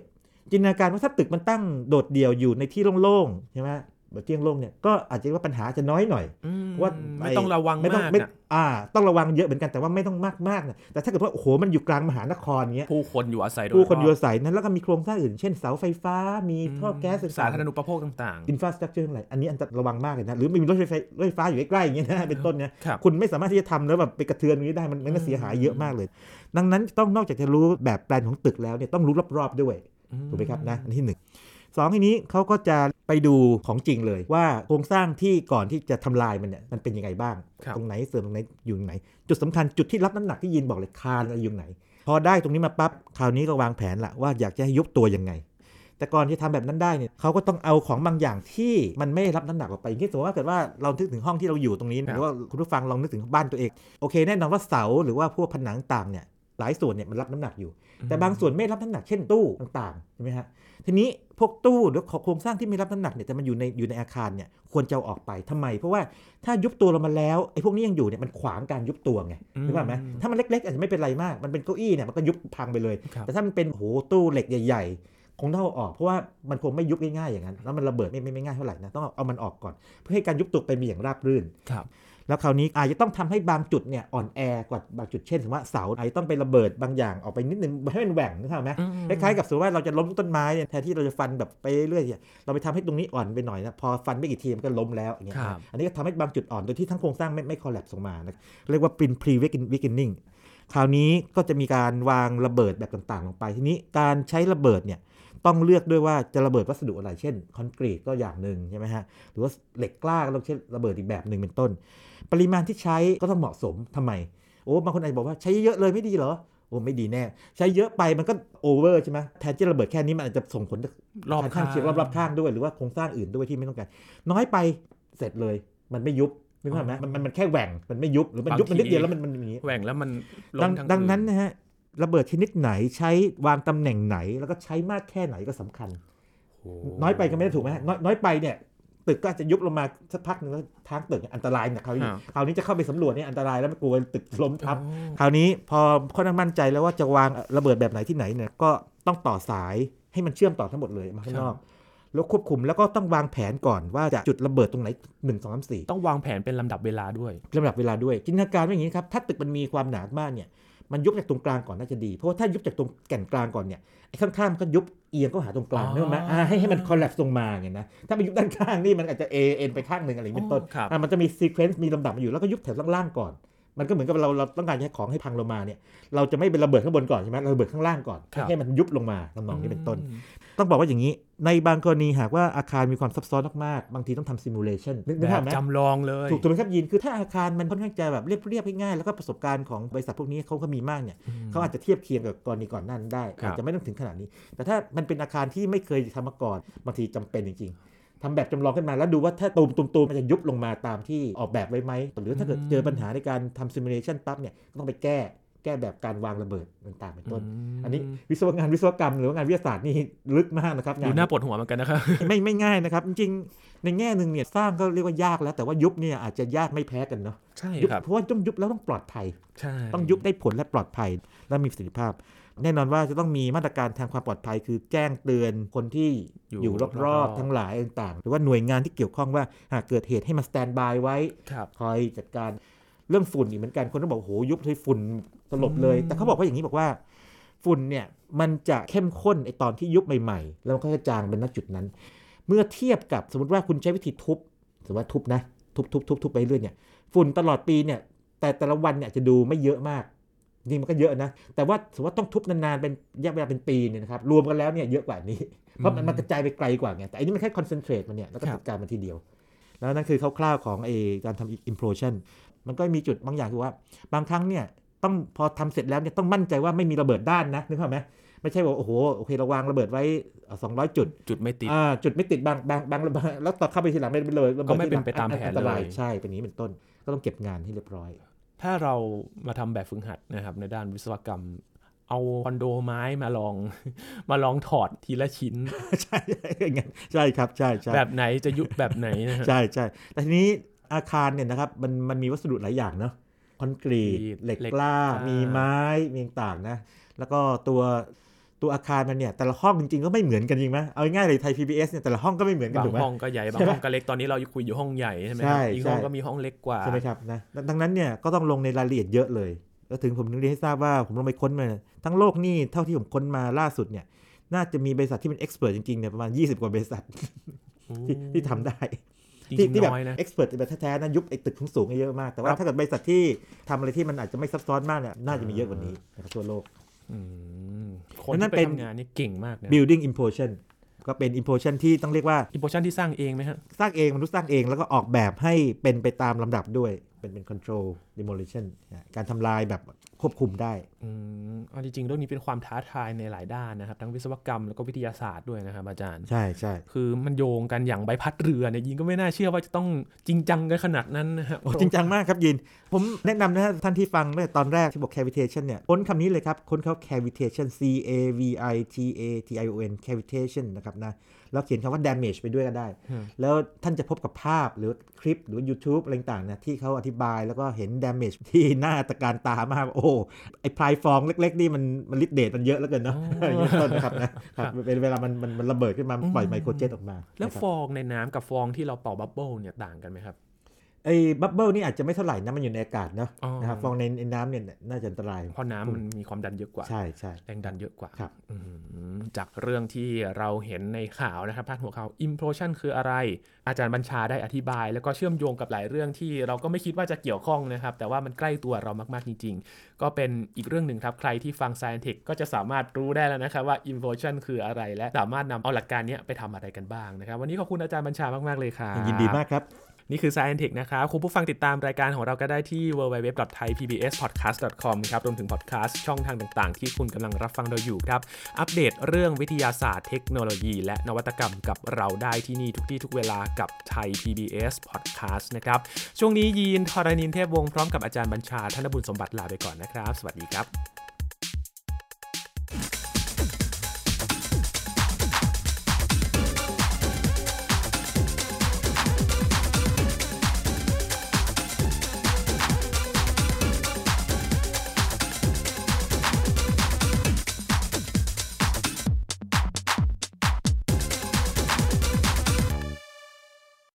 S2: จินตนาการว่าถ้าตึกมันตั้งโดดเดี่ยวอยู่ในที่โล่งๆใช่ไหม แบบที่โล่งๆเนี่ยก็อาจจะว่าปัญหาจะน้อยหน่อย
S1: อืม
S2: เพราะว่า
S1: ไม่ต้องระวัง
S2: ไม่ต้อง
S1: มาก
S2: ไม่
S1: นะ
S2: อ่า ต้องระวังเยอะเหมือนกันแต่ว่าไม่ต้องมากมากนะแต่ถ้าเกิดว่าโอ้โหมันอยู่กลางมหานครเงี้ย
S1: ผู้คนอยู่อาศัยโดย
S2: ผู้คนอยู่
S1: รบ
S2: อาศัยนั้นแล้วก็มีโครงสร้างอื่น เช่นเสาไฟฟ้ามีท่อแก๊ส
S1: สาธารณูปโภคต่าง
S2: infrastructure อะไรอันนี้ต้องระวังมากเลยนะหรือมีรถไฟฟ้ารถไฟฟ้าอยู่ใกล้ๆอย่างเงี้ยนะเป็นต้นเนี่ย
S1: ๆครับ
S2: คุณไม่สามารถที่จะทำแล้วแบบไปกระเทือนตรงนี้ได้มันมันก็เสียหายเยอะมากเลย ดังนั้นต้องนอกจากจะรู้แบบแปลนของตึกแล้วเนี่ยต้องรู้รอบๆด้วยถูกไหมครับนะอันที่หนึ่ง สองทีนี้เขาก็จะไปดูของจริงเลยว่าโครงสร้างที่ก่อนที่จะทำลายมันเนี่ยมันเป็นยังไงบ้าง
S1: ครับ
S2: ตรงไหนเสริมตรงไหนอยู่ตรงไหน จุดสำคัญจุดที่รับน้ำหนักที่ยินบอกเลยคานอะไรอยู่ไหน พอได้ตรงนี้มาปั๊บคราวนี้ก็วางแผนละว่าอยากจะให้ยุบตัวยังไง แต่ก่อนที่ทำแบบนั้นได้เนี่ยเขาก็ต้องเอาของบางอย่างที่มันไม่รับน้ำหนักออกไปอย่างเช่นสมมติว่าเกิดว่าเรานึกถึงห้องที่เราอยู่ตรงนี้
S1: ครับ
S2: หรือว่าคุณผู้ฟังลองนึกถึงบ้านตัวเองโอเคแน่นอนว่าเสาหรือว่าพวกผนังต่างเนี่ย หลายส่วนเนี่ยมันรับน้ำหนักอยู่ แต่บางส่วนไม่รับน้ำหนักเช่นตู้ต่างๆใช่ไหมฮะทีนี้พวกตู้หรือโครงสร้างที่ไม่รับน้ำหนักเนี่ยแต่มันอยู่ในอยู่ในอาคารเนี่ยควรจะเอาออกไปทำไม เพราะว่าถ้ายุบตัวลงมาแล้วไอ้พวกนี้ยังอยู่เนี่ยมันขวางการยุบตัวไง
S1: อืม
S2: นึกภาพไหมถ้ามันเล็กๆอาจจะไม่เป็นไรมาก มันเป็นเก้าอี้เนี่ยมันก็ยุบพังไปเลย
S1: ครับ
S2: แต่ถ้ามันเป็นโหตู้เหล็กใหญ่ๆคงต้องเอาออกเพราะว่ามันคงไม่ยุบง่ายๆอย่างนั้น แล้วมันระเบิดไม่ไม่ไม่ง่ายเท่าไหร่นะต้องเอามันออกก่อน เพื่อให้การยุบตัวเป็นไปอย่างราบรื่น
S1: ครับ
S2: แล้วคราวนี้อาจจะต้องทำให้บางจุดเนี่ยอ่อนแอกว่าบางจุดเช่นสมมติว่าเสาอาจจะต้องไประเบิดบางอย่างออกไปนิดนึงให้มันแหว่งนึกภาพไหม
S1: อืม
S2: คล้ายๆกับสมมติว่าเราจะล้มต้นไม้เนี่ยแทนที่เราจะฟันแบบไปเรื่อยๆเนี่ยเราไปทำให้ตรงนี้อ่อนไปหน่อยนะพอฟันไม่กี่ทีมันก็ล้มแล้วอย่างเงี้ย
S1: ครับ
S2: อันนี้ก็ทำให้บางจุดอ่อนโดยที่ทั้งโครงสร้างไม่ไม่คอล a p ลงมานะเรียกว่า pre pre weakening คราวนี้ก็จะมีการวางระเบิดแบบต่างๆ ลงไปทีนี้การใช้ระเบิดเนี่ย ต้องเลือกด้วยว่าจะระเบิดวัสดุอะไร เช่นคอนกรีตก็อย่างหนึ่งใช่ไหมฮะ หรือว่าเหล็กกล้าก็ต้องใช้ระเบิดอีกแบบหนึ่งเป็นต้น ปริมาณที่ใช้ก็ต้องเหมาะสมทำไม โอ้บางคนอาจจะบอกว่าใช้เยอะเลยไม่ดีเหรอ โอ้ไม่ดีแน่ ใช้เยอะไปมันก็โอเวอร์ใช่ไหมแทนที่ระเบิดแค่นี้มันอาจจะส่งผล
S1: รอบ
S2: ข้างเคียงรอบๆข้างด้วยหรือว่าโครงสร้างอื่นด้วยที่ไม่ต้องการ น้อยไปเสร็จเลยมันไม่ยุบนึกภาพไหมมันมันมันแค่แหว่งมันไม่ยุบหรือมันยุบมันนิดเดียวแล้วมันมันอย่างนี้
S1: แหว่งแล้วมันล้
S2: ดัง
S1: มทั้
S2: ดัง
S1: คื
S2: นั้นนะฮะ ระเบิดชนิดไหนใช้วางตำแหน่งไหน แล้วก็ใช้มากแค่ไหนก็สำคัญ
S1: โอ้
S2: น้อยไปก็ไม่ได้ถูกไหมฮะน้อยน้อยไปเนี่ย ตึกก็อาจจะยุบลงมาสักพักหนึงแล้วทางตึกเนี่ยอันตรายนะคราวนี้คราวนี้จะเข้าไปสำรวจเนี่ยอันตรายแล้วไม่กลัวตึกล้มทับ
S1: โอ้
S2: คราวนี้พอค่อนข้างมั่นใจแล้วว่าจะวางระเบิดแบบไหนที่ไหนเนี่ยก็ต้องต่อสายให้มันเชื่อมต่อทั้งหมดเลยมาข้างนอกแล้วควบคุมแล้วก็ต้องวางแผนก่อนว่าจะจุดระเบิดตรงไหนหนึ่งสองสามสี่
S1: ต้องวางแผนเป็นลำดับเวลาด้วย
S2: ลำดับเวลาด้วยจินตนาการว่าอย่างนี้ครับ ถ้าตึกมันมีความหนามากเนี่ย มันยุบจากตรงกลางก่อนน่าจะดี เพราะว่าถ้ายุบจากตรงแก่นกลางก่อนเนี่ยไอ้ข้างๆมันก็ยุบเอียงก็หาตรงกลาง
S1: อ๋อ
S2: นึกออกไหมอ่าให้ให้มัน collapse ลงมาไงนะถ้าไปยุบด้านข้างนี่มันอาจจะเอเอนไปข้างหนึ่งอะไรอย่างนี้เป็นต้น
S1: อ๋อครับ
S2: อะมันจะมี sequence มีลำดับมาอยู่แล้วก็ยุบแถวล่างๆก่อนมันก็เหมือนกับเราเราต้องการให้ของให้พังลงมาเนี่ยเราจะไม่เป็นระเบิดข้างบนก่อนใช่ไหมเราระเบิดข้างล่างก่อน
S1: ครับ
S2: ให้มันยุบลงมาทำนองนี้เป็นต้น
S1: อืม
S2: ต้องบอกว่าอย่างนี้ในบางกรณีหากว่าอาคารมีความซับซ้อนมากๆ บางทีต้องทำ simulation นึกนึกภาพแบ
S1: บ
S2: ไหม
S1: จำลองเลย
S2: ถูกถูกไหมครับยินคือถ้าอาคารมันค่อนข้างจะแบบเรียบเรียบง่ายๆแล้วก็ประสบการณ์ของบริษัทพวกนี้เขาก็มีมากเนี่ย
S1: อืม
S2: เขาอาจจะเทียบเคียงกับกรณีก่อนหน้านั้นได้
S1: ครับ
S2: อาจจะไม่ต้องถึงขนาดนี้ แต่ถ้ามันเป็นอาคารที่ไม่เคยทำมาก่อนบางทีจำเป็นจริงๆทำแบบจำลองขึ้นมาแล้วดูว่าถ้าตูมตูมตูมมันจะยุบลงมาตามที่ออกแบบไว้ไหมหรือถ้าเกิดเจอปัญหาในการทำซิมูเลชันปั๊บเนี่ยก็ต้องไปแก้ แก้แบบการวางระเบิดต่างๆเป็นต้น
S1: ม
S2: อันนี้วิศวงานวิศวกรรม หรือว่างานวิทยาศาสตร์นี่ลึกมากนะครับงา
S1: ดู
S2: น
S1: น่าปวดหัวเหมือนกันนะครับ
S2: ไม่ไม่ง่ายนะครับ จริงๆ ในแง่หนึ่งเนี่ยสร้างก็เรียกว่ายากแล้วแต่ว่ายุบเนี่ยอาจจะยากไม่แพ้กันเนาะ
S1: ใช่
S2: ยุบ
S1: ครับ
S2: เพราะว่าต้องยุบแล้วต้องปลอดภัย
S1: ใช่
S2: ต้องยุบได้ผลและปลอดภัย และมีประสิทธิภาพ แน่นอนว่าจะต้องมีมาตรการทางความปลอดภัย คือแจ้งเตือนคนที่อยู่รอบๆทั้งหลายต่างๆ หรือว่าหน่วยงานที่เกี่ยวข้องว่าหากเกิดเหตุให้มาสแตนบายไว้
S1: ครับ
S2: คอยจัดการ เรื่องฝุ่นอีกเหมือนกันคนก็บอกโอ้โหยุบเลยฝุ่นสลบเลย แต่เขาบอกว่าอย่างนี้บอกว่าฝุ่นเนี่ยมันจะเข้มข้นไอตอนที่ยุบใหม่ๆ แล้วมันก็จะจางเป็นณจุดนั้น เมื่อเทียบกับสมมติว่าคุณใช้วิธีทุบสมมติว่าทุบนะทุบทุบทุบทุบไปเรื่อยเนี่ยฝุ่นตลอดปีเนี่ยแต่แต่ละวันเนี่ยจะดูไม่เยอะมากจริงมันก็เยอะนะ แต่ว่าสมมติว่าต้องทุบนานๆ เป็นระยะเวลาเป็นปีเนี่ยนะครับ รวมกันแล้วเนี่ยเยอะกว่านี้ เพราะมันมันกระจายไปไกลกว่าไง แต่อันนี้มันแค่คอนเซนเทรตมันเนี่ย แล้วก็
S1: ครับ
S2: จัดการมันทีเดียว แล้วนั่นคือคร่าวๆของไอการทำ implosion มัน ก็มีจุดบางอย่างคือว่า บางครั้งเนี่ยต้องพอทำเสร็จแล้วเนี่ยต้องมั่นใจว่าไม่มีระเบิดด้านนะนึกภาพไหมไม่ใช่ว่าโอ้โหโอเคเราวางระเบิดไว้สองร้อยจุด
S1: จุดไม่ติด
S2: อ่าจุดไม่ติดบางบางบางระเบิดแล้วต่อเข้าไปทีหลังไม่เป็นเลยระบิด
S1: ก็ไม่เป็น
S2: ทีหลัง
S1: ไปตามแผน
S2: อันตราย
S1: เลย
S2: ใช่เป็นอย่างนี้เป็นต้น ก็ต้องเก็บงานให้เรียบร้อย
S1: ถ้าเรามาทำแบบฝึกหัดนะครับในด้านวิศวกรรม เอาคอนโดไม้มาลอง มาลองถอดทีละชิ้น
S2: ใช่ใช่อย่างนั้นใช่ครับใช่ใช่
S1: แบบไหนจะยุบแบบไหนนะฮะ
S2: ใช่ใช่แต่ทีนี้ อาคารเนี่ยนะครับมันมันมีวัสดุหลายอย่างเนาะคอนกรีต
S1: เห
S2: เห
S1: ล็
S2: ล็
S1: ก
S2: กกล้า
S1: อ่ามี
S2: มีไม้มีต่างๆนะ แล้วก็ตัวตัวอาคารมันเนี่ยแต่ละห้องจริงๆก็ไม่เหมือนกันจริงไหมเอาง่ายๆเลยไทย PBS เนี่ยแต่ละห้องก็ไม่เหมือนกัน
S1: บาง
S2: ถูกไหม
S1: ห้องก็ใหญ่บาง
S2: ใช่ไหม
S1: ห้องก็เล็กตอนนี้เราคุยอยู่ห้องใหญ่ใช่ไหมค
S2: ใช่
S1: รับอีกห้อง
S2: ใช่
S1: ก็มีห้องเล็กกว่า
S2: ใช่ไหมครับนะดังดังนั้นเนี่ยก็ต้องลงในรายละเอียดเยอะเลยแล้วถึงผมถึงเรียนให้ทราบว่าผมลงไปค้นมาทั้งโลกนี่เท่าที่ผมค้นมาล่าสุดเนี่ยน่าจะมีบริษัทที่เป็นเอ็กซ์เพรสจริงๆเนี่ยประมาณ 20 กว่าบริษัทที่ที่ทำได้
S1: จริ
S2: ที่
S1: ง
S2: ที่
S1: ๆ
S2: แบบ
S1: น้อยนะ
S2: เอ็กซ์เพรสแบบแท้ๆนะยุบไอ้ตึกสูงๆเยอะมาก แต่ว่า
S1: ครับ
S2: ถ้าเกิดบริษัทที่ทำอะไรที่มันอาจจะไม่ซับซ้อนมากเนี่ยน่าจะมีเยอะกว่านี้นะครับทั่วโลก
S1: อืมคน
S2: นั่
S1: ที่
S2: น
S1: ไป
S2: เป็น
S1: ทำงานนี่เก่งมากนะ
S2: building implosion ก็เป็น implosion ที่ต้องเรียกว่า
S1: อินโพชันที่สร้างเองไหมฮะ
S2: สร้างเองมนุษย์สร้างเองแล้วก็ออกแบบให้เป็นไปตามลำดับด้วย เป็นเป็น control demolition นะการทำลายแบบควบคุมได้
S1: อืมเอาจริงๆเรื่องนี้เป็นความท้าทายในหลายด้านนะครับ ทั้งวิศวกรรมแล้วก็วิทยาศาสตร์ด้วยนะครับอาจารย์
S2: ใช่ใช่
S1: คือมันโยงกันอย่างใบพัดเรือเนี่ยยิงก็ไม่น่าเชื่อว่าจะต้องจริงจังกันขนาดนั้นนะครับ
S2: โอ้จริงจังมากครับยิน ผมแนะนำนะฮะท่านที่ฟังตั้งแต่ตอนแรกที่บอก cavitation เนี่ยค้นคำนี้เลยครับ ค้นเข้า cavitation c a v i t a t i o n cavitation นะครับนะ แล้วเขียนคำว่า damage ไปด้วยก็ได้ แล้วท่านจะพบกับภาพหรือคลิปหรือ YouTube อะไรต่างๆนะที่เขาอธิบายแล้วก็เห็น damage ที่น่าตะการตามาก โอ้ไอพลายฟองเล็ก ๆ นี่มันมันลิดเดตมันเยอะแล้วเกินเนาะ
S1: อ๋อ
S2: อย่างนี้เป็นต้นนะครับนะครับเป็นเวลามันมันมันระเบิดขึ้นมาปล่อยไมโครเจตออกมา
S1: แล้ว
S2: นะครับ
S1: ฟองในน้ำกับฟองที่เราเป่า bubble เนี่ยต่างกันไหมครับ
S2: ไอ้ bubble นี่อาจจะไม่เท่าไหร่นะมันอยู่ในอากาศเนาะ
S1: อ๋อ
S2: นะครับฟองในในน้ำเนี่ยน่าจะอันตราย
S1: เพราะน้ำมันมีความดันเยอะกว่า
S2: ใช่ใช่
S1: แรงดันเยอะกว่า
S2: ครับ
S1: อืมจากเรื่องที่เราเห็นในข่าวนะครับพาดหัวข่าว implosion คืออะไร อาจารย์บัญชาได้อธิบาย แล้วก็เชื่อมโยงกับหลายเรื่องที่เราก็ไม่คิดว่าจะเกี่ยวข้องนะครับ แต่ว่ามันใกล้ตัวเรามากๆจริง ๆ ก็เป็นอีกเรื่องหนึ่งครับใครที่ฟัง Science Tech ก็จะสามารถรู้ได้แล้วนะครับว่า implosion คืออะไรและสามารถนำเอาหลักการเนี้ยไปทำอะไรกันบ้างนะครับ วันนี้ขอบคุณอาจารย์บัญชามากๆเลยครับ
S2: ยินดีมากครับ
S1: นี่คือ Science Tech นะครับ คุณผู้ฟังติดตามรายการของเราก็ได้ที่ www.thaipbspodcast.com ครับ รวมถึงพอดแคสต์ช่องทางต่างๆ ที่คุณกำลังรับฟังเราอยู่ครับ อัปเดตเรื่องวิทยาศาสตร์เทคโนโลยี และนวัตกรรมกับเราได้ที่นี่ทุกที่ทุกเวลากับไทย PBS Podcast นะครับ ช่วงนี้ยีนทรณินเทพวงศ์พร้อมกับอาจารย์บัญชาธนบุญสมบัติลาไปก่อนนะครับ สวัสดีครับ